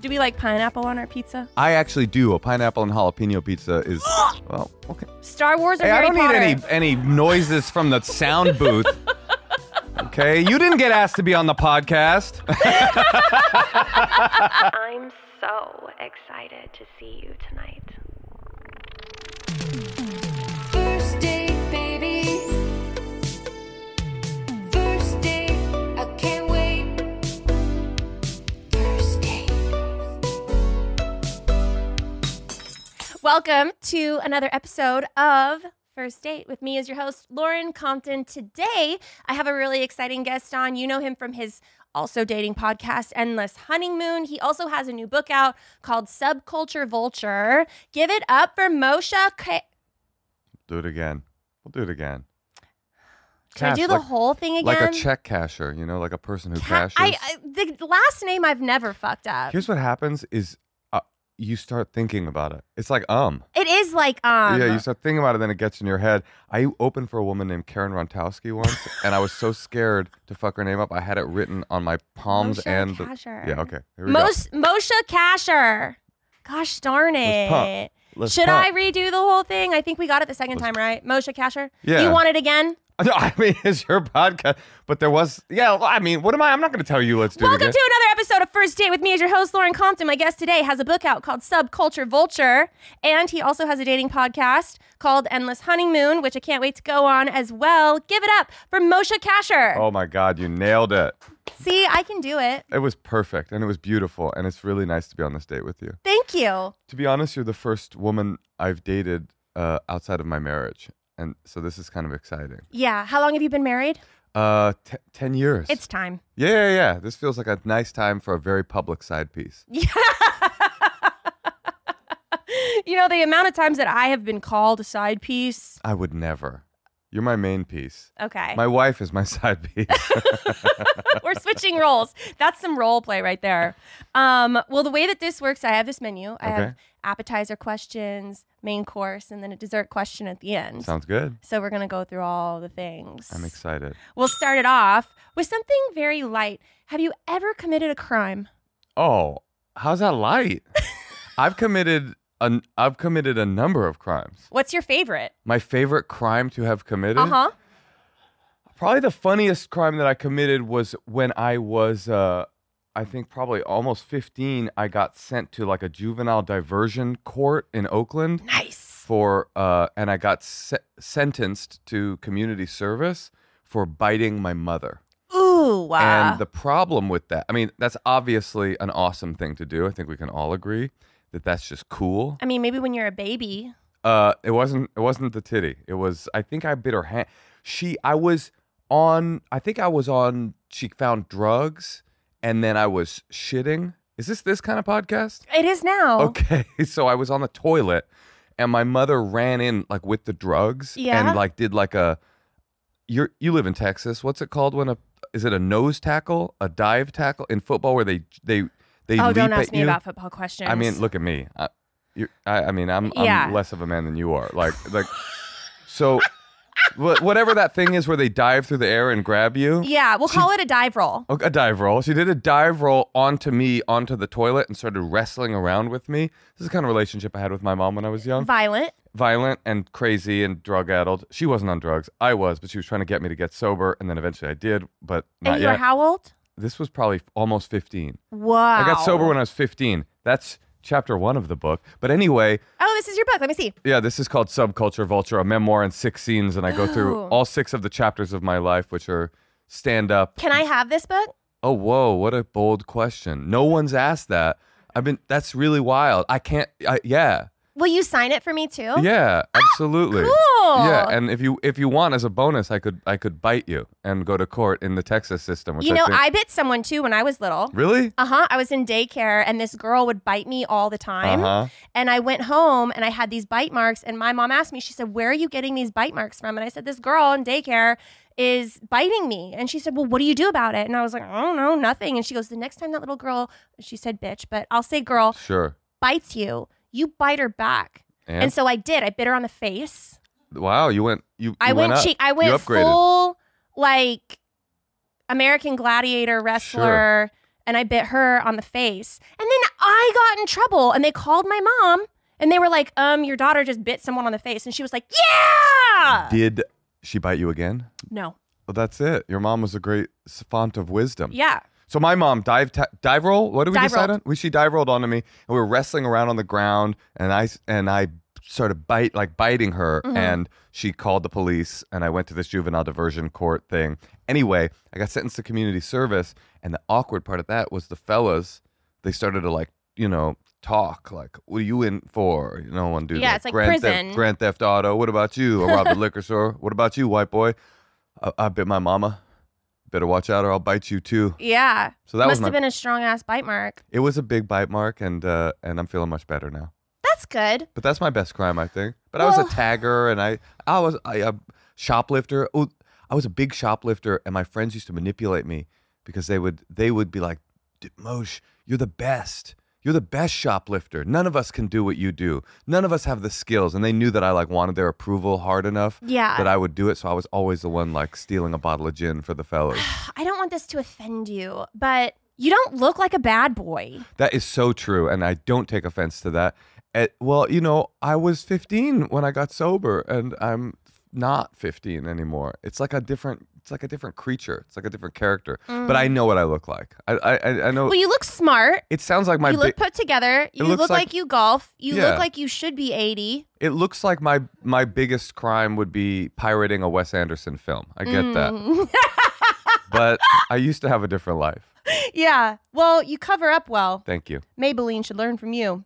Do we like pineapple on our pizza? I actually do. A pineapple and jalapeno pizza is well, okay. Star Wars or Hey, I Harry don't Potter? need any any noises from the sound booth. Okay, you didn't get asked to be on the podcast. I'm so excited to see you tonight. Welcome to another episode of First Date with me as your host, Lauren Compton. Today, I have a really exciting guest on. You know him from his also dating podcast, Endless Honeymoon. He also has a new book out called Subculture Vulture. Give it up for Moshe. Ka- do it again. We'll do it again. Should I Cash, do the like- whole thing again? Like a check casher, you know, like a person who Ca- cashes. I, I, the last name I've never fucked up. Here's what happens: is you start thinking about it. It's like um. It is like um. yeah, you start thinking about it, then it gets in your head. I opened for a woman named Karen Rontowski once, and I was so scared to fuck her name up. I had it written on my palms Moshe and the, Kasher. yeah. Okay, here we Mos- Moshe Kasher. Gosh darn Let's pump. it. Let's Should pump. I redo the whole thing? I think we got it the 2nd Let's- time, right? Moshe Kasher. Yeah. You want it again? No, I mean it's your podcast, but there was yeah. well, I mean, what am I? I'm not going to tell you. Let's do Welcome it to another episode of First Date with me as your host, Lauren Compton. My guest today has a book out called Subculture Vulture, and he also has a dating podcast called Endless Honeymoon, which I can't wait to go on as well. Give it up for Moshe Kasher. Oh my God, you nailed it. See, I can do it. It was perfect and it was beautiful, and it's really nice to be on this date with you. Thank you. To be honest, you're the first woman I've dated uh, outside of my marriage, and so this is kind of exciting. Yeah. How long have you been married? Uh, t- ten years. It's time. yeah, yeah, yeah. This feels like a nice time for a very public side piece. Yeah. you know, the amount of times that I have been called a side piece. I would never. You're my main piece. Okay. My wife is my side piece. We're switching roles. That's some role play right there. Um, well, the way that this works, I have this menu. I have Okay. Appetizer questions, main course, and then a dessert question at the end. Sounds good. so we're gonna go through all the things. I'm excited. We'll start it off with something very light. Have you ever committed a crime? Oh, how's that light? I've committed a, I've committed a number of crimes. What's your favorite? My favorite crime to have committed? Uh huh. Probably the funniest crime that I committed was when I was, uh, I think probably almost 15. I got sent to like a juvenile diversion court in Oakland Nice. for, uh, and I got se- sentenced to community service for biting my mother. Ooh. Wow. And the problem with that, I mean, that's obviously an awesome thing to do. I think we can all agree that that's just cool. I mean, maybe when you're a baby. Uh, it wasn't. It wasn't the titty. It was. I think I bit her hand. She. I was on. I think I was on. She found drugs, and then I was shitting. Is this this kind of podcast? It is now. Okay. So I was on the toilet, and my mother ran in like with the drugs, Yeah. and like did like a. You you live in Texas. What's it called when a is it a nose tackle, a dive tackle in football where they they they Oh, leap don't at ask me you? about football questions. I mean, look at me. I, I, I mean, I'm, I'm less of a man than you are. Like, like, so, whatever that thing is where they dive through the air and grab you. Yeah, we'll call it a dive roll. Oh, A dive roll. She did a dive roll onto me, onto the toilet, and started wrestling around with me. This is the kind of relationship I had with my mom when I was young. Violent. Violent and crazy and drug addled. She wasn't on drugs. I was, but she was trying to get me to get sober, and then eventually I did, but not and you were yet. how old? this was probably almost 15. Wow. I got sober when I was 15. That's chapter one of the book. But anyway, Oh, this is your book. Let me see. Yeah, this is called Subculture Vulture, a memoir in six scenes, and I go through Oh. all six of the chapters of my life, which are stand up. Can I have this book? Oh, whoa, what a bold question. No one's asked that. I've been. That's really wild. I can't. I, yeah, Will you sign it for me too? yeah, absolutely. Cool. Yeah, and if you if you want as a bonus, I could I could bite you and go to court in the Texas system. Which You know, I, think, I bit someone too when I was little. really. Uh huh. I was in daycare and this girl would bite me all the time. Uh huh. And I went home and I had these bite marks. And my mom asked me, she said, Where are you getting these bite marks from? And I said, This girl in daycare is biting me. And she said, Well, what do you do about it? And I was like, I don't know, nothing. And she goes, The next time that little girl, she said bitch, but I'll say girl, Sure. bites you, you bite her back. And, And so I did. I bit her on the face. wow, you went you. I you went, up. cheek. I went full like American Gladiator wrestler, and I bit her on the face. And then I got in trouble and they called my mom and they were like, um, your daughter just bit someone on the face. And she was like, yeah. Did she bite you again? no. Well, that's it. Your mom was a great font of wisdom. Yeah. So my mom dive ta- dive roll. What did we Dive decide rolled. on? We she dive rolled onto me, and we were wrestling around on the ground, and I and I started bite like biting her, Mm-hmm. and she called the police, and I went to this juvenile diversion court thing. Anyway, I got sentenced to community service, and the awkward part of that was the fellas. They started to like you know talk like, "What are you in for?" You know, one dude. Yeah, it's like Grand prison. Theft, Grand Theft Auto. What about you? I robbed a liquor store. What about you, white boy? I, I bit my mama. Better watch out, or I'll bite you too. Yeah. So that Must was my have been a strong ass bite mark. it was a big bite mark, and uh, and I'm feeling much better now. That's good. But that's my best crime, I think. But I was a tagger, and I I was I, a shoplifter. Oh, I was a big shoplifter, and my friends used to manipulate me because they would they would be like, "D- Moshe, you're the best. You're the best shoplifter. None of us can do what you do. None of us have the skills." And they knew that I like wanted their approval hard enough Yeah. that I would do it. So I was always the one like stealing a bottle of gin for the fellas. I don't want this to offend you, but you don't look like a bad boy. That is so true, and I don't take offense to that. Eh, well, you know, I was 15 when I got sober, and I'm not 15 anymore. It's like a different. It's like a different creature. It's like a different character. But I know what I look like. I I I- know. Well, you look smart. it sounds like my. you look bi- put together. You look like, like- you golf. You Yeah. look like you should be 80. it looks like my my biggest crime would be pirating a Wes Anderson film. I get that, Mm. but I used to have a different life. yeah. Well, you cover up well. Thank you. Maybelline should learn from you.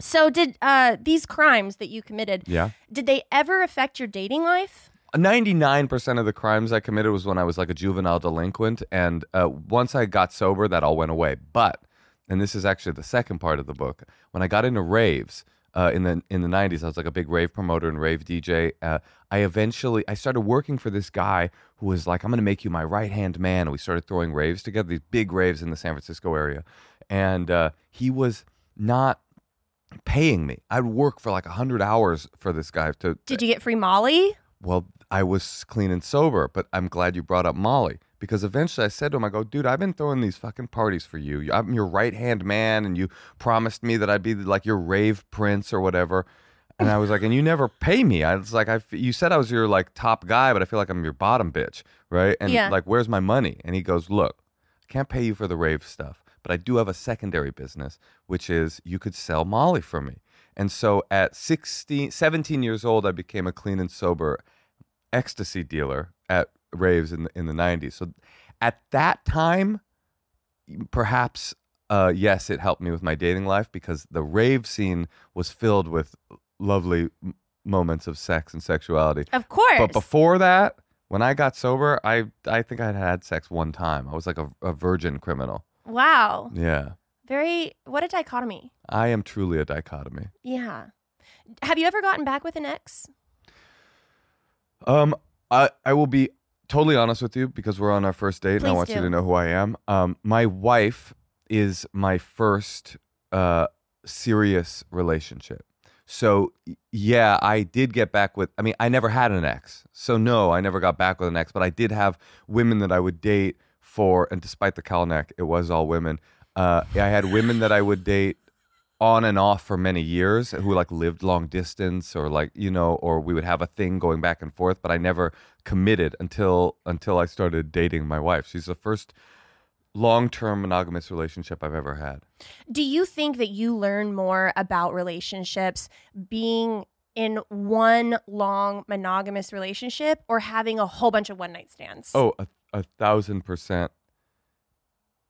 So, did uh, these crimes that you committed, Yeah. did they ever affect your dating life? 99% of the crimes I committed was when I was like a juvenile delinquent. And uh, once I got sober, that all went away. But, and this is actually the second part of the book, when I got into raves uh, in, the, in the 90s, I was like a big rave promoter and rave DJ. Uh, I eventually, I started working for this guy who was like, I'm going to make you my right hand man. And we started throwing raves together, these big raves in the San Francisco area. And uh, he was not paying me. I'd work for like 100 hours for this guy to, Did you get free Molly? well, I was clean and sober, but I'm glad you brought up Molly because eventually I said to him, I go, dude, I've been throwing these fucking parties for you. I'm your right hand man, and you promised me that I'd be like your rave prince or whatever. And I was like, and you never pay me. I was like, I, you said I was your like top guy, but I feel like I'm your bottom bitch, right? And Yeah. like, where's my money? And he goes, look, I can't pay you for the rave stuff, but I do have a secondary business, which is you could sell Molly for me. And so at 16, 17 years old, I became a clean and sober ecstasy dealer at raves in the, in the 90s. So at that time, perhaps, uh, yes, it helped me with my dating life because the rave scene was filled with lovely m- moments of sex and sexuality. Of course. But before that, when I got sober, I I think I'd had sex one time. I was like a, a virgin criminal. wow. Yeah. Very, what a dichotomy. I am truly a dichotomy. Yeah. Have you ever gotten back with an ex? Um, I I will be totally honest with you because we're on our first date, and I Please want you do. to know who I am. Um, my wife is my first uh serious relationship. So y- yeah, I did get back with. I mean, I never had an ex, so no, I never got back with an ex. But I did have women that I would date for, and despite the cowl neck, it was all women. Uh, I had women that I would date on and off for many years who like lived long distance or like you know or we would have a thing going back and forth but i never committed until until i started dating my wife. She's the first long-term monogamous relationship i've ever had. Do you think that you learn more about relationships being in one long monogamous relationship or having a whole bunch of one night stands? oh a, a thousand percent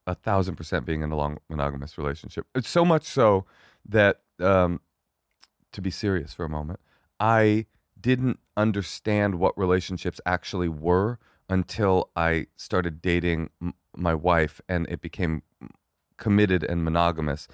a thousand percent being in a long monogamous relationship. It's so much so that um to be serious for a moment i didn't understand what relationships actually were until i started dating m- my wife and it became committed and monogamous.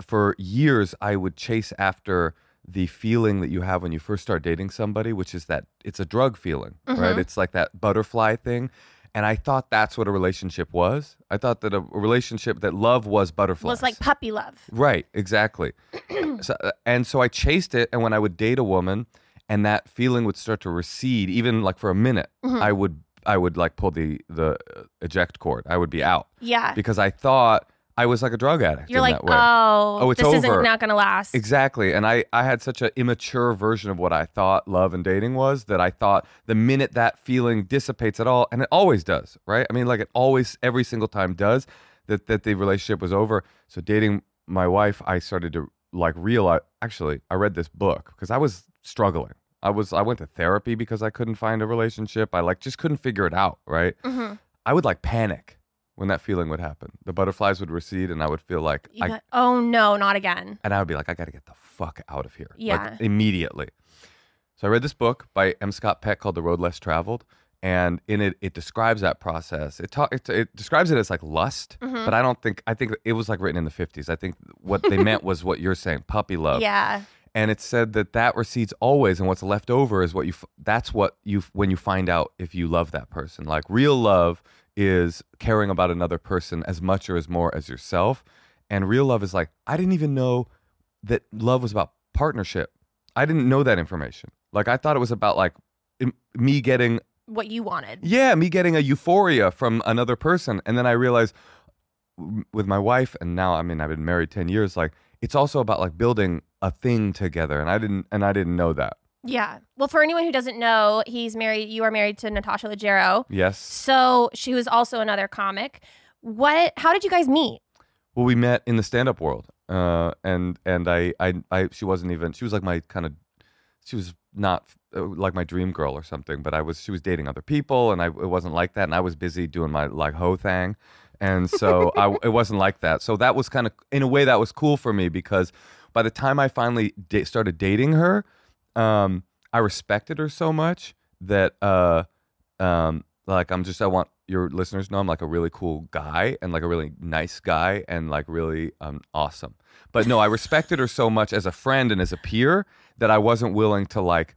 For years i would chase after the feeling that you have when you first start dating somebody which is that it's a drug feeling right? Mhm. it's like that butterfly thing and i thought that's what a relationship was i thought that a relationship that love was butterflies was like puppy love. Right, exactly. so, uh, and so I chased it, and when I would date a woman, and that feeling would start to recede, even like for a minute, Mhm. I would I would like pull the the uh, eject cord. I would be out Yeah. because I thought I was like a drug addict. You're like, oh, Oh, it's this over. isn't not going to last. Exactly. And I, I had such an immature version of what I thought love and dating was that I thought the minute that feeling dissipates at all, and it always does, right? I mean, like it always, every single time does, that, that the relationship was over. So dating my wife, I started to like realize, actually, I read this book because I was struggling. I was, I went to therapy because I couldn't find a relationship. I like just couldn't figure it out, right? hmm I would like panic when that feeling would happen. The butterflies would recede and I would feel like You I got- oh no, not again. and I would be like, I got to get the fuck out of here. Yeah. Like immediately. So I read this book by M. Scott Peck called The Road Less Traveled. And in it, it describes that process. It, ta- it, it describes it as like lust, Mhm. but I don't think, I think it was like written in the 50s. I think what they meant was what you're saying, puppy love. Yeah. And it said that that recedes always, and what's left over is what you, f- that's what you, f- when you find out if you love that person. Like real love is caring about another person as much or as more as yourself. And real love is like, I didn't even know that love was about partnership. I didn't know that information. Like I thought it was about like me getting What you wanted. yeah, me getting a euphoria from another person. And then I realized with my wife and now I mean I've been married 10 years like it's also about like building a thing together and I didn't and I didn't know that. Yeah. Well, for anyone who doesn't know, he's married. You are married to Natasha Leggero. Yes. So she was also another comic. What? How did you guys meet? Well, we met in the stand-up world, uh, and and I, I, I, she wasn't even. She was like my kind of. She was not uh, like my dream girl or something, but I was. She was dating other people, and I it wasn't like that, and I was busy doing my like hoe thing, and so I it wasn't like that. So that was kind of in a way that was cool for me because by the time I finally da- started dating her, um, I respected her so much that uh, um, like I'm just I want your listeners to know I'm like a really cool guy and like a really nice guy and like really um awesome. But no, I respected her so much as a friend and as a peer that I wasn't willing to like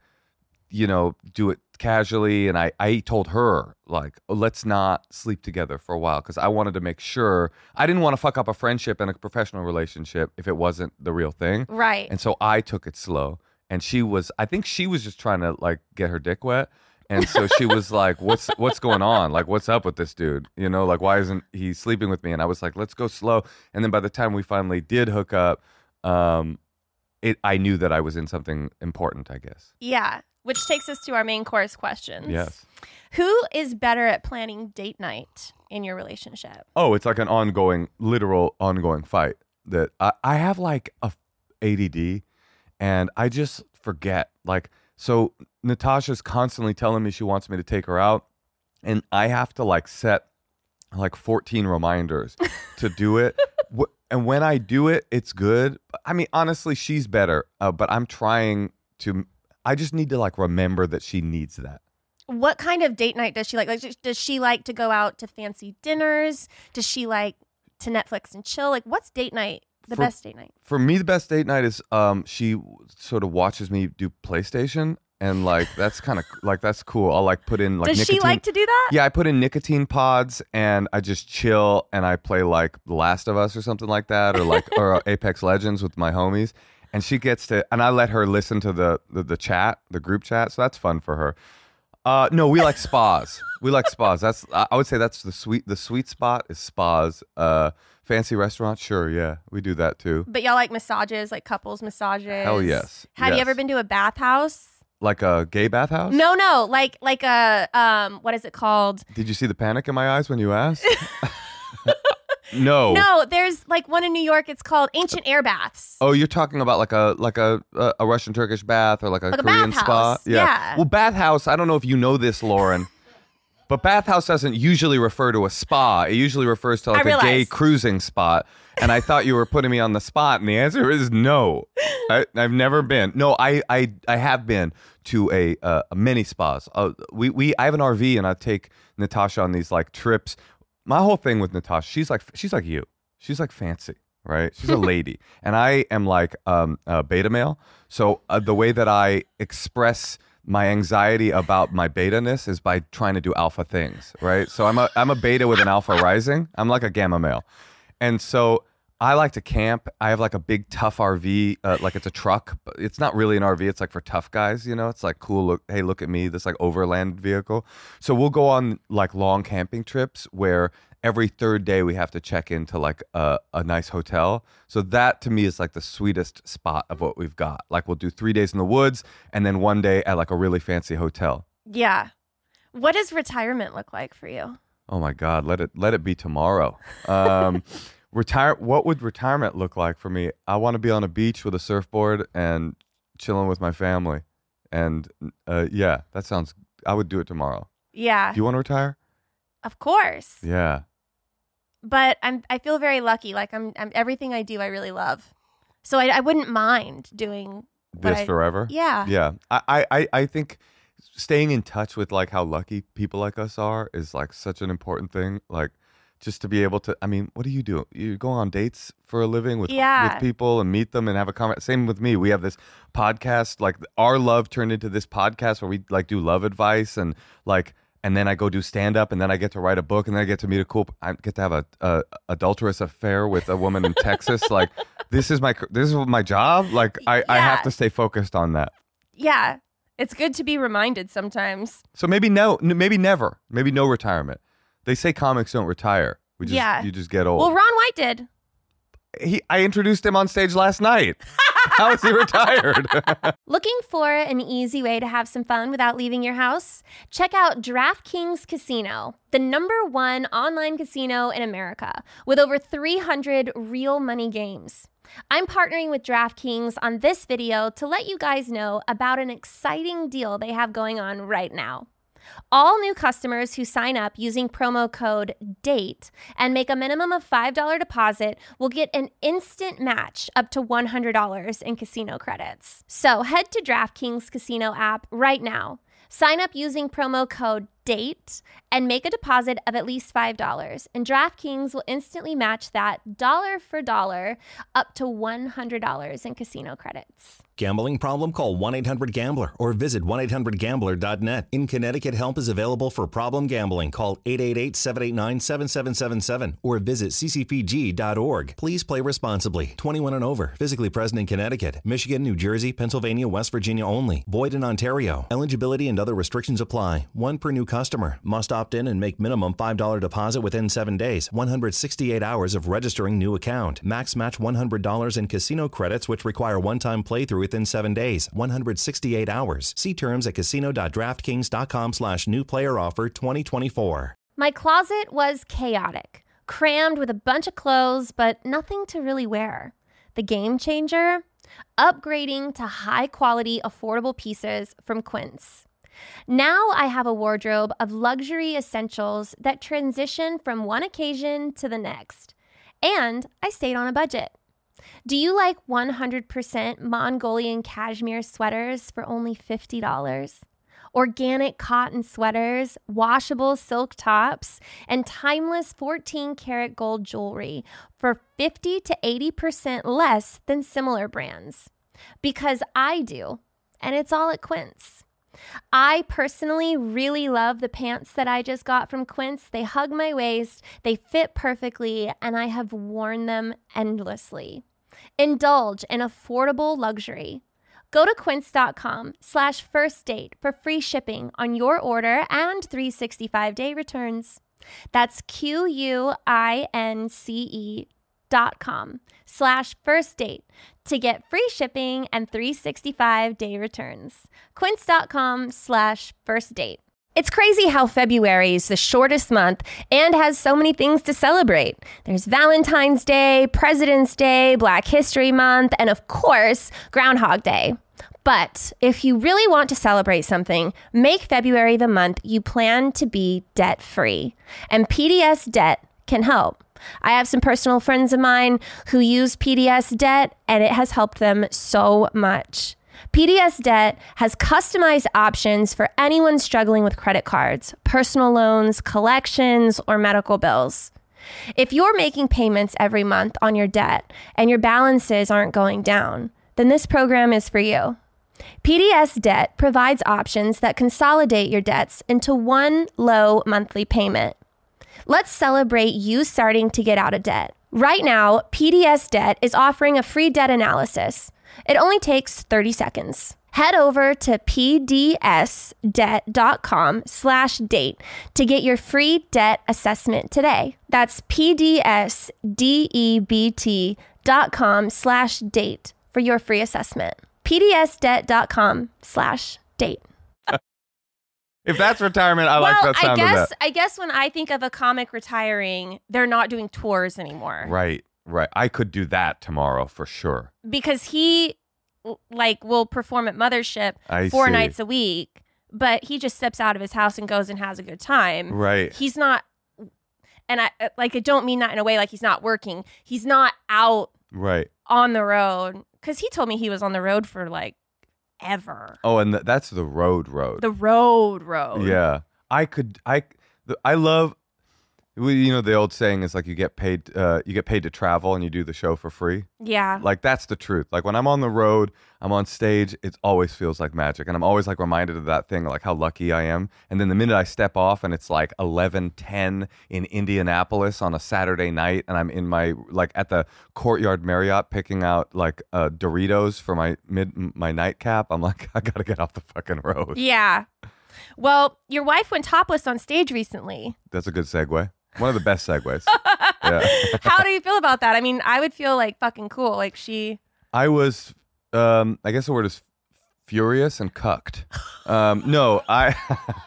you know do it casually and I I told her like oh, let's not sleep together for a while cuz I wanted to make sure I didn't want to fuck up a friendship and a professional relationship if it wasn't the real thing. Right. And so I took it slow. And she was I think she was just trying to like get her dick wet. And so she was like, What's what's going on? Like, what's up with this dude? You know, like why isn't he sleeping with me? And I was like, Let's go slow. And then by the time we finally did hook up, um, it I knew that I was in something important, I guess. yeah. Which takes us to our main course questions. Yes. Who is better at planning date night in your relationship? Oh, it's like an ongoing, literal ongoing fight that I, I have like a ADD and I just forget. Like, so Natasha's constantly telling me she wants me to take her out, and I have to like set like 14 reminders to do it. And when I do it, it's good. I mean, honestly, she's better, uh, but I'm trying to. I just need to like remember that she needs that. What kind of date night does she like? Like, does she like to go out to fancy dinners? Does she like to Netflix and chill? Like, what's date night? The For- best date night? for me the best date night is um she sort of watches me do playstation and like that's kind of like that's cool. I'll like put in like does nicotine she like to do that? yeah i put in nicotine pods and i just chill and i play like the last of us or something like that or like or apex legends with my homies. And she gets to and i let her listen to the the, the chat the group chat so that's fun for her. Uh no we like spas. We like spas. That's i I would say that's the sweet the sweet spot is spas. Uh fancy restaurants sure yeah we do that too But y'all like massages, like couples massages. Hell yes. Have you ever been to a bathhouse? Like a gay bathhouse? No, no, like like a um, what is it called? Did you see the panic in my eyes when you asked? no. No, there's like one in New York. It's called Ancient Air Baths. Oh, you're talking about like a like a a, a Russian Turkish bath or like a Like a Korean spa? bathhouse, yeah. Well, bathhouse. I don't know if you know this, Lauren, but bathhouse doesn't usually refer to a spa. It usually refers to like a gay cruising spot. And I thought you were putting me on the spot, and the answer is no. I, I've never been. No, I I I have been to a uh, many spas. Uh, we we I have an RV, and I take Natasha on these like trips. My whole thing with Natasha, she's like she's like you. She's like fancy, right? She's a lady, and I am like um, a beta male. So uh, the way that I express my anxiety about my beta-ness is by trying to do alpha things, right? So I'm a I'm a beta with an alpha rising. I'm like a gamma male. And so I like to camp. I have like a big tough RV, uh, like it's a truck. But it's not really an RV. It's like for tough guys, you know. It's like cool. Look, hey, look at me. This like overland vehicle. So we'll go on like long camping trips where every third day we have to check into like a, a nice hotel. So that to me is like the sweetest spot of what we've got. Like we'll do three days in the woods and then one day at like a really fancy hotel. Yeah. What does retirement look like for you? Oh my God, let it let it be tomorrow. Um, retire. What would retirement look like for me? I want to be on a beach with a surfboard and chilling with my family. And uh, yeah, that sounds. I would do it tomorrow. Yeah, Do you want to retire? of course. Yeah. But I'm I feel very lucky. Like I'm, I'm everything I do I really love. So I, I wouldn't mind doing This I- forever. Yeah. Yeah. I, I, I- I think staying in touch with like how lucky people like us are is like such an important thing. Like just to be able to I mean, what do you do? You go on dates for a living with Yeah. with people and meet them and have a comment. Same with me. We have this podcast, like our love turned into this podcast where we like do love advice and like and then I go do stand up and then I get to write a book and then I get to meet a cool I get to have a, a adulterous affair with a woman in Texas. Like this is my this is my job. Like I, I have to stay focused on that. Yeah. It's good to be reminded sometimes. So maybe no, maybe never, maybe no retirement. They say comics don't retire. We just, Yeah. you just get old. Well, Ron White did. he, I introduced him on stage last night. How is he retired? Looking for an easy way to have some fun without leaving your house? Check out DraftKings Casino, the number one online casino in America, with over 300 real money games. I'm partnering with DraftKings on this video to let you guys know about an exciting deal they have going on right now. All new customers who sign up using promo code DATE and make a minimum of $5 deposit will get an instant match up to $100 in casino credits. So head to DraftKings Casino app right now. Sign up using promo code DATE and make a deposit of at least $5. And DraftKings will instantly match that dollar for dollar up to $100 in casino credits. Gambling problem? Call 1 800 Gambler or visit 1 800 Gambler.net. In Connecticut, help is available for problem gambling. Call 888 789 7777 or visit ccpg.org. Please play responsibly. 21 and over. Physically present in Connecticut, Michigan, New Jersey, Pennsylvania, West Virginia only. Void in Ontario. Eligibility and other restrictions apply. One per new customer. Must opt in and make minimum $5 deposit within seven days. 168 hours of registering new account. Max match $100 in casino credits, which require one time playthrough within seven days. 168 hours. See terms at casino.draftkings.com slash new player offer 2024. My closet was chaotic, crammed with a bunch of clothes, but nothing to really wear. The game changer? Upgrading to high quality, affordable pieces from Quince. Now I have a wardrobe of luxury essentials that transition from one occasion to the next. And I stayed on a budget. Do you like 100% Mongolian cashmere sweaters for only $50? Organic cotton sweaters, washable silk tops, and timeless 14 karat gold jewelry for 50 to 80% less than similar brands. Because I do, and it's all at Quince. I personally really love the pants that I just got from Quince. They hug my waist, they fit perfectly, and I have worn them endlessly. Indulge in affordable luxury. Go to quince.com slash first date for free shipping on your order and 365 day returns. That's Q-U-I-N-C-E dot com slash first date to get free shipping and 365 day returns. Quince.com slash first date. It's crazy how February is the shortest month and has so many things to celebrate. There's Valentine's Day, President's Day, Black History Month, and of course, Groundhog Day. But if you really want to celebrate something, make February the month you plan to be debt free. And PDS Debt can help. I have some personal friends of mine who use PDS Debt, and it has helped them so much. PDS Debt has customized options for anyone struggling with credit cards, personal loans, collections, or medical bills. If you're making payments every month on your debt and your balances aren't going down, then this program is for you. PDS Debt provides options that consolidate your debts into one low monthly payment. Let's celebrate you starting to get out of debt Right now, PDS Debt is offering a free debt analysis. It only takes 30 seconds. Head over to pdsdebt.com slash date to get your free debt assessment today. That's pdsdebt.com slash date for your free assessment. pdsdebt.com slash date. If that's retirement, I like well, that sound I guess. I guess when I think of a comic retiring, they're not doing tours anymore. Right, right. I could do that tomorrow for sure. because he like will perform at mothership I four see. nights a week but he just steps out of his house and goes and has a good time Right. he's not and i uh, like i don't mean that in a way like he's not working he's not out Right. on the road because he told me he was on the road for like ever Oh, and th- that's the road road. the road road Yeah, I could. I the, I love. Well, You know the old saying is like you get paid. Uh, you get paid to travel and you do the show for free. yeah Like that's the truth. Like when I'm on the road, I'm on stage. It always feels like magic, and I'm always like reminded of that thing, like how lucky I am. And then the minute I step off, and it's like 11:10 in Indianapolis on a Saturday night, and I'm in my like at the Courtyard Marriott picking out like uh, Doritos for my mid my nightcap. I'm like, I gotta get off the fucking road. yeah well your wife went topless on stage recently That's a good segue. One of the best segues. yeah. how do you feel about that i mean i would feel like fucking cool like she I was, um, I guess the word is furious and cucked. Um, no, I,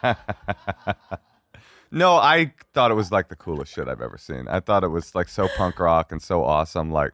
no, I thought it was like the coolest shit I've ever seen. I thought it was like so punk rock and so awesome. Like,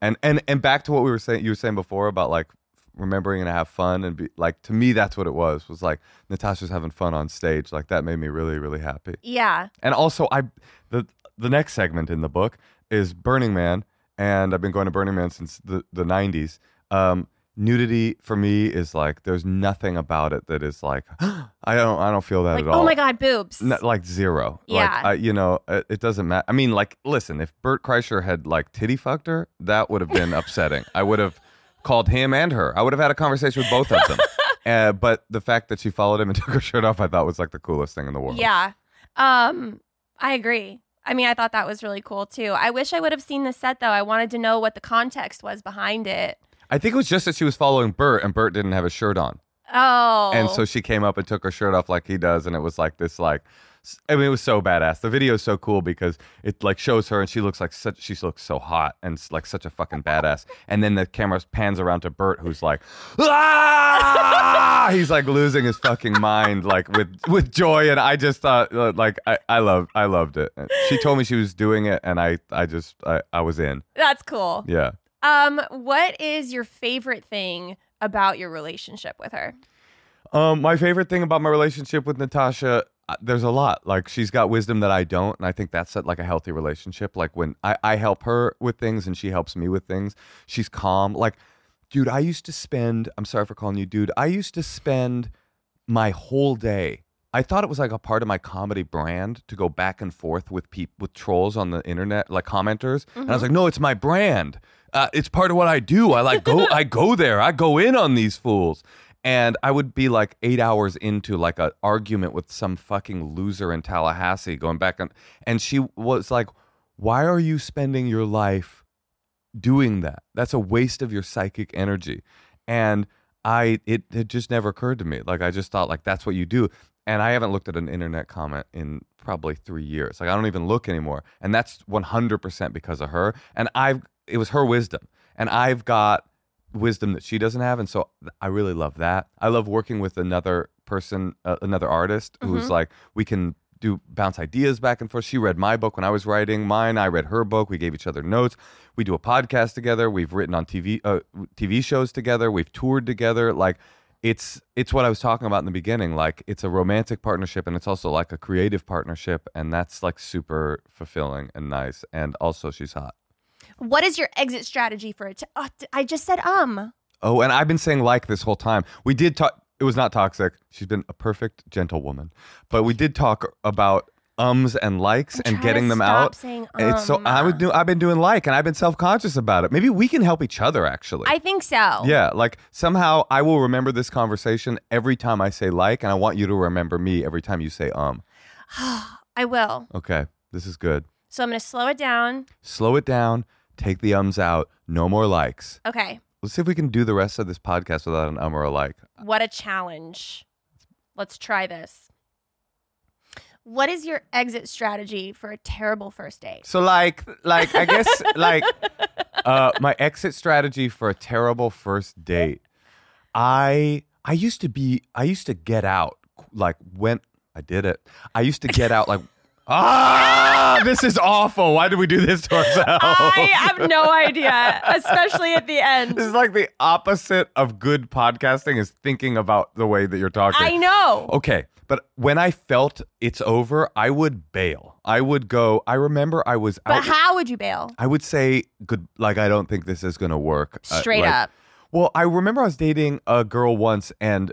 and and and back to what we were saying, you were saying before about like remembering and have fun and be like to me that's what it was was like natasha's having fun on stage like that made me really really happy yeah and also, I the the next segment in the book is Burning Man, and I've been going to Burning Man since the the '90s. Um, nudity for me is like there's nothing about it that is like I don't I don't feel that like at all. oh my god boobs N- like zero. Yeah. Like, I, you know, it, it doesn't matter. I mean, like, listen, if Bert Kreischer had like titty fucked her, that would have been upsetting. I would have called him and her. I would have had a conversation with both of them. uh, but the fact that she followed him and took her shirt off, I thought was like the coolest thing in the world. Yeah. Um, I agree. I mean, I thought that was really cool too. I wish I would have seen the set though. I wanted to know what the context was behind it. I think it was just that she was following Bert and Bert didn't have a shirt on. Oh. And so she came up and took her shirt off like he does. And it was like this, like, I mean, it was so badass. The video is so cool because it like shows her and she looks like such, she looks so hot and like such a fucking badass. And then the camera pans around to Bert who's like, ah! He's like losing his fucking mind, like with, with joy. And I just thought, uh, like, I, I loved, I loved it. She told me she was doing it and I, I just, I, I was in. That's cool. Yeah. Um, what is your favorite thing about your relationship with her? Um, my favorite thing about my relationship with Natasha, there's a lot. Like she's got wisdom that I don't, and I think that's uh, like a healthy relationship. Like when I, I help her with things and she helps me with things, she's calm. Like, dude, I used to spend. I'm sorry for calling you dude. I used to spend my whole day. I thought it was like a part of my comedy brand to go back and forth with people with trolls on the internet, like commenters. And I was like, no, it's my brand. Uh, it's part of what I do. I like go. I go there. I go in on these fools. And I would be like eight hours into like an argument with some fucking loser in Tallahassee, going back and and she was like, "Why are you spending your life doing that? That's a waste of your psychic energy." And I it it just never occurred to me. Like I just thought like that's what you do. And I haven't looked at an internet comment in probably three years. Like I don't even look anymore. And that's 100% because of her. And I've it was her wisdom. And I've got wisdom that she doesn't have and so i really love that. I love working with another person uh, another artist who's Mhm. like we can do bounce ideas back and forth. She read my book when i was writing mine. I read her book. We gave each other notes. We do a podcast together. We've written on tv uh, tv shows together. We've toured together. Like it's it's what i was talking about in the beginning. Like it's a romantic partnership and it's also like a creative partnership and that's like super fulfilling and nice. And also she's hot What is your exit strategy for it? Oh, I just said um. Oh, and I've been saying like this whole time. We did talk. It was not toxic. She's been a perfect, gentle woman. But we did talk about ums and likes I'm and getting them out. saying And it's so um. I would do. I've been doing like, and I've been self conscious about it. Maybe we can help each other. Actually, I think so. yeah. Like somehow I will remember this conversation every time I say like, and I want you to remember me every time you say um. I will. Okay, this is good. So I'm going to slow it down. Slow it down. Take the ums out. No more likes. Okay. Let's see if we can do the rest of this podcast without an um or a like. What a challenge. Let's try this. What is your exit strategy for a terrible first date? So like like I guess like uh my exit strategy for a terrible first date. I I used to be I used to get out like when I did it. I used to get out like ah this is awful. Why did we do this to ourselves? I have no idea, especially at the end. This is like the opposite of good podcasting is thinking about the way that you're talking. I know. Okay, but when I felt it's over, I would bail. I would go. I remember I was But out. how would you bail? I would say good. Like I don't think this is gonna work. Uh, Straight like- up. Well, I remember I was dating a girl once, and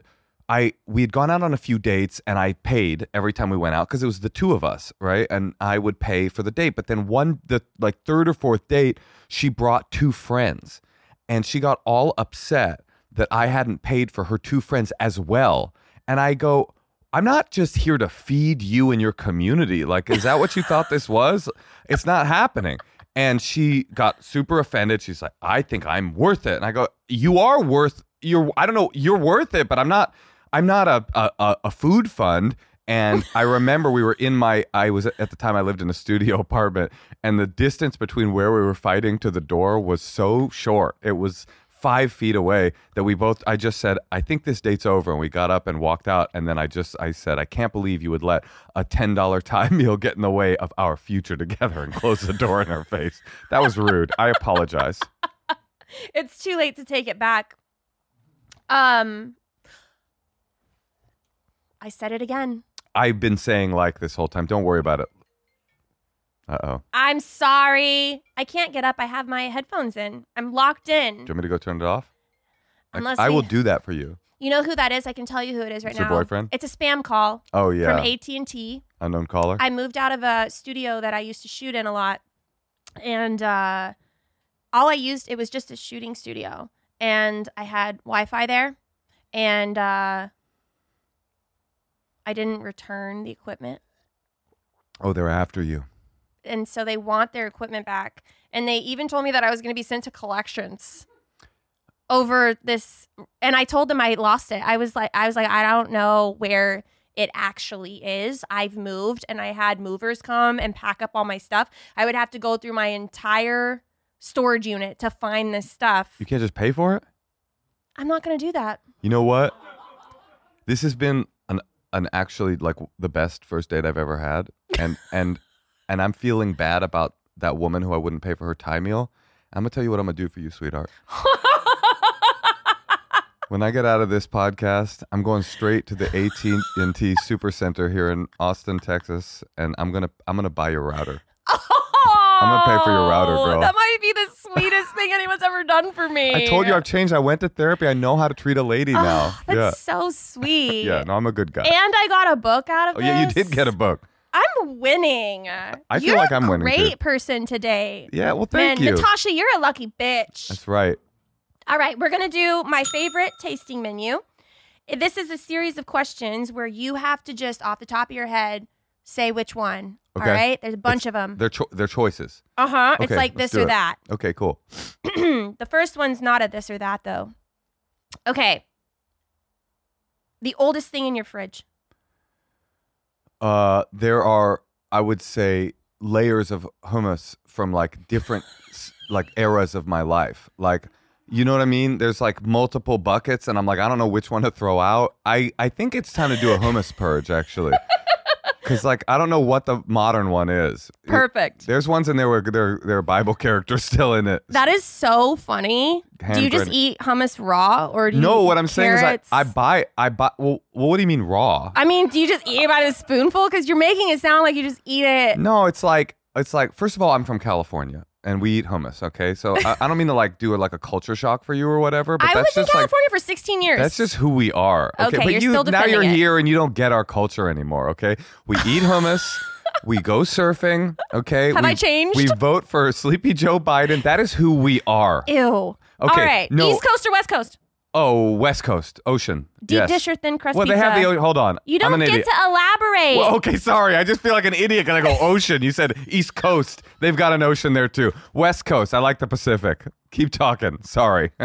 I we had gone out on a few dates, and I paid every time we went out because it was the two of us, right? And I would pay for the date. But then one, the like third or fourth date, she brought two friends, and she got all upset that I hadn't paid for her two friends as well. And I go. I'm not just here to feed you and your community. Like, is that what you thought this was? It's not happening. And she got super offended. She's like, I think I'm worth it. And I go, You are worth you're I don't know, you're worth it, but I'm not I'm not a a, a- food fund. And I remember we were in my I was at the time I lived in a studio apartment and the distance between where we were fighting to the door was so short. It was five feet away that we both I just said, I think this date's over and we got up and walked out and then I just I said, I can't believe you would let a ten dollar time meal get in the way of our future together and close the door in her face. That was rude. I apologize. It's too late to take it back. Um I said it again. I've been saying like this whole time. Don't worry about it. Uh oh. I'm sorry. I can't get up. I have my headphones in. I'm locked in. Do you want me to go turn it off? I- Unless I, we- will do that for you. You know who that is? I can tell you who it is right It's your now. boyfriend? It's a spam call Oh yeah. from AT&T. Unknown caller. I moved out of a studio that I used to shoot in a lot, and uh, all I used it was just a shooting studio, and I had Wi-Fi there, and uh, I didn't return the equipment, oh, they're after you. and so they want their equipment back, and they even told me that I was going to be sent to collections over this, and I told them I lost it. I was like, I was like, I don't know where it actually is. I've moved and I had movers come and pack up all my stuff. I would have to go through my entire storage unit to find this stuff. You can't just pay for it. I'm not going to do that. You know what? This has been an actually like the best first date I've ever had, and and and I'm feeling bad about that woman who I wouldn't pay for her Thai meal. I'm gonna tell you what I'm gonna do for you, sweetheart. When I get out of this podcast, I'm going straight to the AT&T Super Center here in Austin, Texas, and I'm gonna I'm gonna buy your router. Oh, I'm gonna pay for your router, girl. That might be the thing anyone's ever done for me. I told you I've changed. I went to therapy. I know how to treat a lady ah, now. Oh, that's so sweet. yeah, yeah. No, I'm a good guy. And I got a book out of it. oh yeah, you did get a book. I'm winning. I feel You're like I'm winning, too. Great person today. Yeah, well, thank Man, you. Natasha, you're a lucky bitch. That's right. All right, we're going to do my favorite tasting menu. This is a series of questions where you have to just off the top of your head say which one. Okay. All right? There's a bunch of them. They're cho- they're choices. Uh huh. it's like this or it. that. Okay, cool. the first one's not a this or that, though. Okay. The oldest thing in your fridge. Uh, there are, I would say, layers of hummus from like different like eras of my life. Like, you know what I mean? There's like multiple buckets, and I'm like, I don't know which one to throw out. I I think it's time to do a hummus purge, actually. Because like I don't know what the modern one is. Perfect. There's ones in there where there there are Bible characters still in it. That is so funny. do you just eat hummus raw or do you no, what I'm saying is I, I buy I buy. Well, well, what do you mean raw? I mean, do you just eat it by the spoonful? Because you're making it sound like you just eat it. No, it's like it's like first of all, I'm from California and we eat hummus. Okay, so I, I don't mean to like do a, like a culture shock for you or whatever, but I that's lived in just like California for 16 years. that's just who we are. Okay, Okay, but you're you still now you're it. here and you don't get our culture anymore. Okay, we eat hummus. We go surfing, okay? Have we, I changed? We vote for Sleepy Joe Biden. That is who we are. Ew. Okay, All right. no. East Coast or West Coast? Oh, West Coast, ocean. Deep yes. dish or thin crust Well, pizza? they have the. Hold on. You don't get idiot. to elaborate. Well, okay, sorry. I just feel like an idiot because I go ocean. You said East Coast. They've got an ocean there too. West Coast. I like the Pacific. Keep talking. Sorry.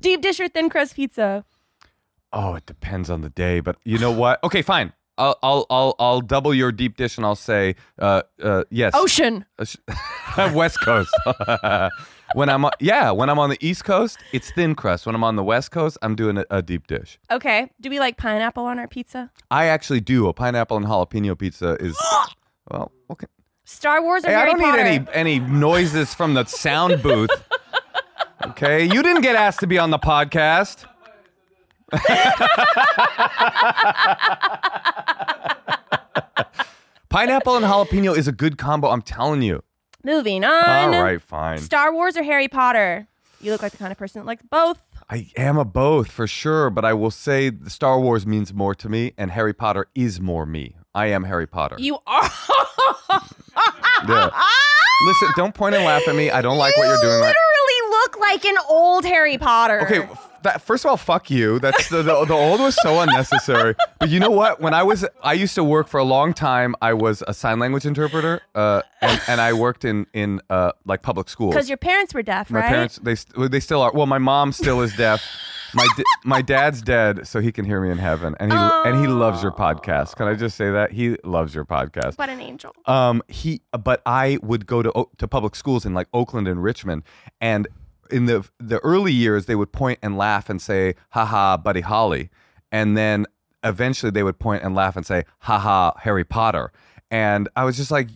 Deep dish or thin crust pizza? oh, it depends on the day, but you know what? Okay, fine. I'll I'll I'll, I'll double your deep dish and I'll say uh uh yes. Ocean. West Coast. When I'm on, yeah, when I'm on the East Coast, it's thin crust. When I'm on the West Coast, I'm doing a, a deep dish. Okay. Do we like pineapple on our pizza? I actually do a pineapple and jalapeno pizza is well okay. Star Wars or Hey, I don't Potter? need any any noises from the sound booth. Okay, you didn't get asked to be on the podcast. Pineapple and jalapeno is a good combo. I'm telling you. Moving on. All right, fine. Star Wars or Harry Potter? You look like the kind of person that likes both. I am a both for sure, but I will say the Star Wars means more to me, and Harry Potter is more me. I am Harry Potter. You are. Yeah. Listen, don't point and laugh at me. I don't like what you're doing. Right. literally look like an old Harry Potter. Okay, that, first of all, fuck you. That's the, the the old was so unnecessary. But you know what? When I was, I used to work for a long time. I was a sign language interpreter, uh, and, and I worked in in uh, like public schools. Because your parents were deaf, my right? My parents, they st- they still are. Well, my mom still is deaf. My d- my dad's dead, so he can hear me in heaven, and he and he loves your podcast. Can I just say that he loves your podcast? What an angel. Um, he, but I would go to to public schools in like Oakland and Richmond, and in the the early years they would point and laugh and say, "Ha Buddy Holly," and then eventually they would point and laugh and say, "Ha ha, Harry Potter," and I was just like.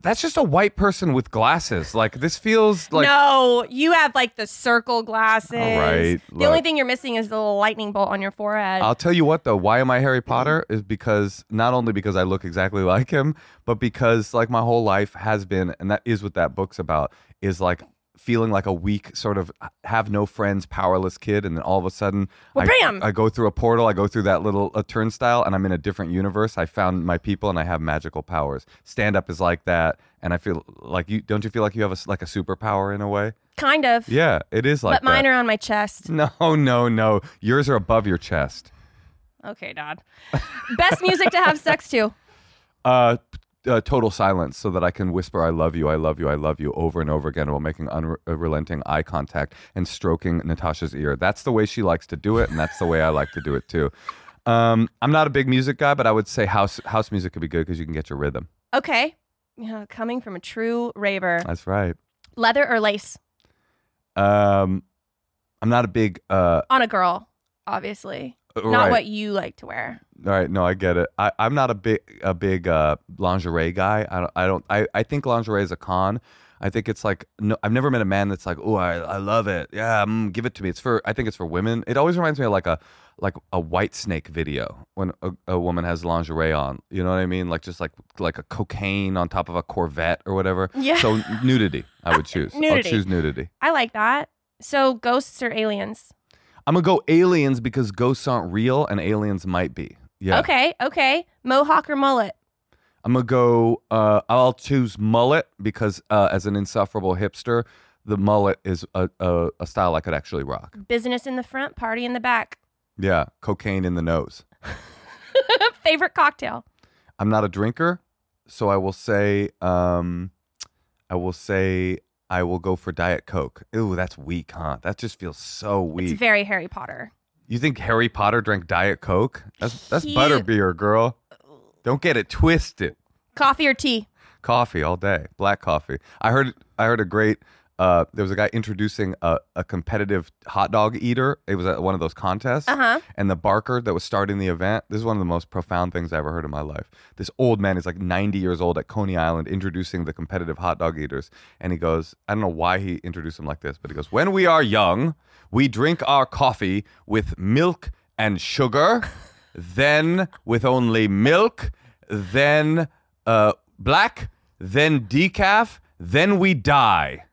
That's just a white person with glasses. Like this feels like no, you have like the circle glasses. All right, The only thing you're missing is the little lightning bolt on your forehead. I'll tell you what though, why am I Harry Potter is because not only because I look exactly like him, but because like my whole life has been and that is what that book's about is like feeling like a weak sort of have no friends powerless kid and then all of a sudden Well, I, bam! I go through a portal I go through that little uh, turnstile and I'm in a different universe I found my people and I have magical powers stand up is like that and I feel like you don't you feel like you have a like a superpower in a way kind of. yeah it is like but mine that. are on my chest. no no no yours are above your chest Okay, Dad. Best music to have sex to. uh, uh, total silence so that I can whisper "I love you, I love you, I love you" over and over again while making unrelenting eye contact and stroking Natasha's ear. That's the way she likes to do it, and that's the way I like to do it too. Um, I'm not a big music guy, but I would say house house music could be good because you can get your rhythm. Okay. Yeah, coming from a true raver. That's right. Leather or lace? Um, I'm not a big uh, On a girl, obviously. Not what you like to wear. All right, no, I get it. I, I'm not a big a big uh, lingerie guy. I don't. I don't. I, I think lingerie is a con. I think it's like no. I've never met a man that's like, oh, I, I love it. Yeah, mm, give it to me. It's for. I think it's for women. It always reminds me of like a like a Whitesnake video when a, a woman has lingerie on. You know what I mean? Like just like like a cocaine on top of a Corvette or whatever. Yeah. So nudity, I would choose. Nudity. I'll choose nudity. I like that. So ghosts or aliens? I'm gonna go aliens because ghosts aren't real and aliens might be. Yeah. Okay, okay. Mohawk or mullet? I'm gonna go. Uh, I'll choose mullet because uh, as an insufferable hipster, the mullet is a, a, a style I could actually rock. Business in the front, party in the back. Yeah, cocaine in the nose. Favorite cocktail? I'm not a drinker, so I will say. Um, I will say I will go for Diet Coke. Ooh, that's weak, huh? That just feels so weak. It's very Harry Potter. You think Harry Potter drank Diet Coke? That's that's He- butterbeer, girl. Don't get it twisted. Coffee or tea? coffee all day black coffee i heard i heard a great uh, there was a guy introducing a, a competitive hot dog eater it was at one of those contests Uh-huh. and the barker that was starting the event this is one of the most profound things i ever heard in my life this old man is like 90 years old at coney island introducing the competitive hot dog eaters and he goes i don't know why he introduced them like this but he goes when we are young we drink our coffee with milk and sugar then with only milk then uh, black, then decaf, then we die.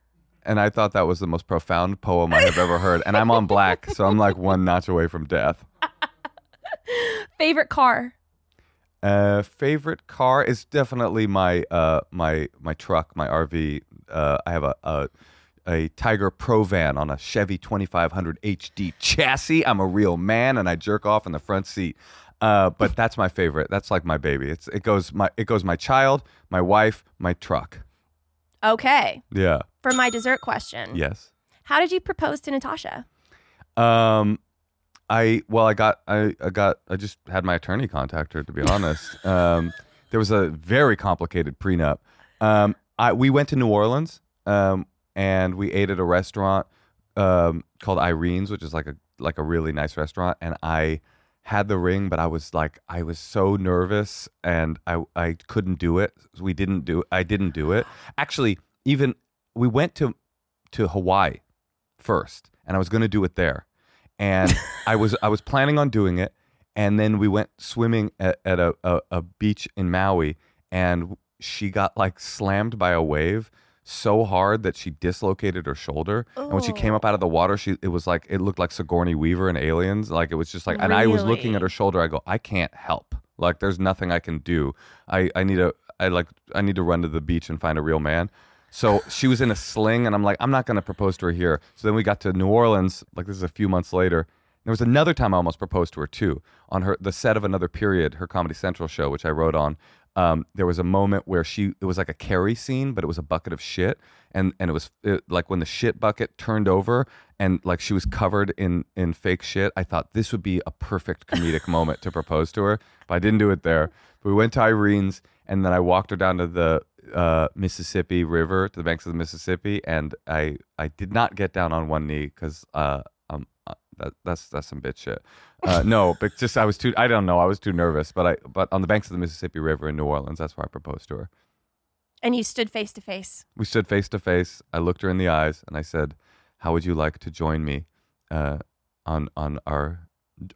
And I thought that was the most profound poem I have ever heard. And I'm on black, so I'm like one notch away from death. Favorite car? Uh, favorite car is definitely my uh my my truck, my RV. Uh, I have a, a a Tiger Pro van on a Chevy 2500 HD chassis. I'm a real man, and I jerk off in the front seat. Uh, but that's my favorite. That's like my baby. It's it goes my it goes my child, my wife, my truck. Okay. Yeah. For my dessert question. Yes. How did you propose to Natasha? Um, I well, I got I, I got I just had my attorney contact her. To be honest, um, there was a very complicated prenup. Um, I we went to New Orleans, um, and we ate at a restaurant um called Irene's, which is like a like a really nice restaurant, and I had the ring, but I was like I was so nervous and I I couldn't do it. We didn't do I didn't do it. Actually, even we went to to Hawaii first, and I was going to do it there, and I was I was planning on doing it, and then we went swimming at, at a, a a beach in Maui, and she got like slammed by a wave so hard that she dislocated her shoulder and when she came up out of the oh. water she it was like it looked like Sigourney Weaver and aliens like it was just like and I was looking at her shoulder I go I can't help. Like there's nothing I can do. I I need a I like I need to run to the beach and find a real man so she was in a sling, and I'm like, I'm not going to propose to her here. So then we got to New Orleans, like this is a few months later. There was another time I almost proposed to her too, on her the set of another period, her Comedy Central show, which I wrote on. Um, there was a moment where she it was like a Carrie scene, but it was a bucket of shit, and and it was it, like when the shit bucket turned over and like she was covered in in fake shit. I thought this would be a perfect comedic moment to propose to her, but I didn't do it there. But we went to Irene's, and then I walked her down to the uh, Mississippi River to the banks of the Mississippi, and I I did not get down on one knee because uh, that, that's that's some bitch shit. Uh, no, but just I was too I don't know I was too nervous, but I but on the banks of the Mississippi River in New Orleans, that's where I proposed to her. And you stood face to face. We stood face to face. I looked her in the eyes and I said, "How would you like to join me uh, on on our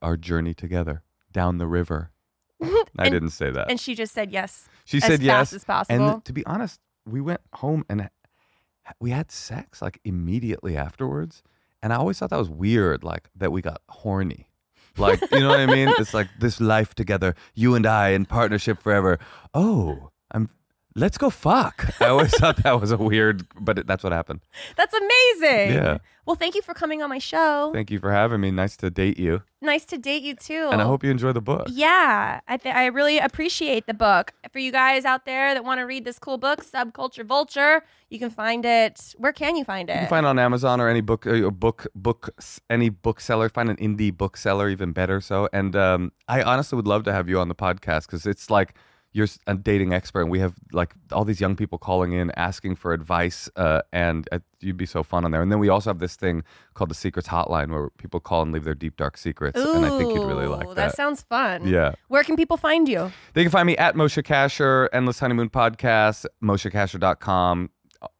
our journey together down the river?" I didn't say that. And she just said yes. She as said fast yes. as possible. And to be honest, we went home and we had sex like immediately afterwards. And I always thought that was weird, like that we got horny. Like, you know what I mean? It's like this life together, you and I in partnership forever. Oh, I'm let's go fuck. I always thought that was a weird, but it, that's what happened. That's amazing. Yeah. Well, thank you for coming on my show. Thank you for having me. Nice to date you. nice to date you too. And I hope you enjoy the book. Yeah, I th- I really appreciate the book. For you guys out there that want to read this cool book, Subculture Vulture, you can find it. Where can you find it? You can find it on Amazon or any book, uh, book, book, any bookseller. Find an indie bookseller, even better. So, and um, I honestly would love to have you on the podcast because it's like you're a dating expert, and we have like all these young people calling in asking for advice, uh, and uh, you'd be so fun on there. And then we also have this thing called the Secrets Hotline where people call and leave their deep dark secrets, and I think you'd really Ooh, like That that. sounds fun. Yeah. Where can people find you? They can find me at Moshe Kasher, Endless Honeymoon Podcast, MosheKasher.com.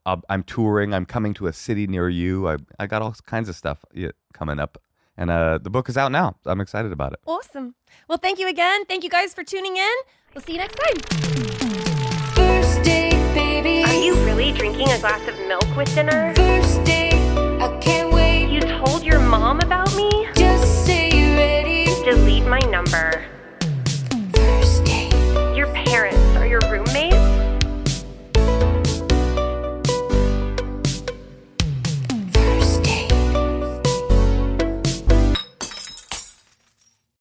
Uh, I'm touring. I'm coming to a city near you. I, I got all kinds of stuff coming up. And uh, the book is out now. I'm excited about it. Awesome. Well, thank you again. Thank you guys for tuning in. We'll see you next time. First date, baby. Are you really drinking a glass of milk with dinner? First date, I can't wait. You told your mom about me? Just say you're ready. Delete my number.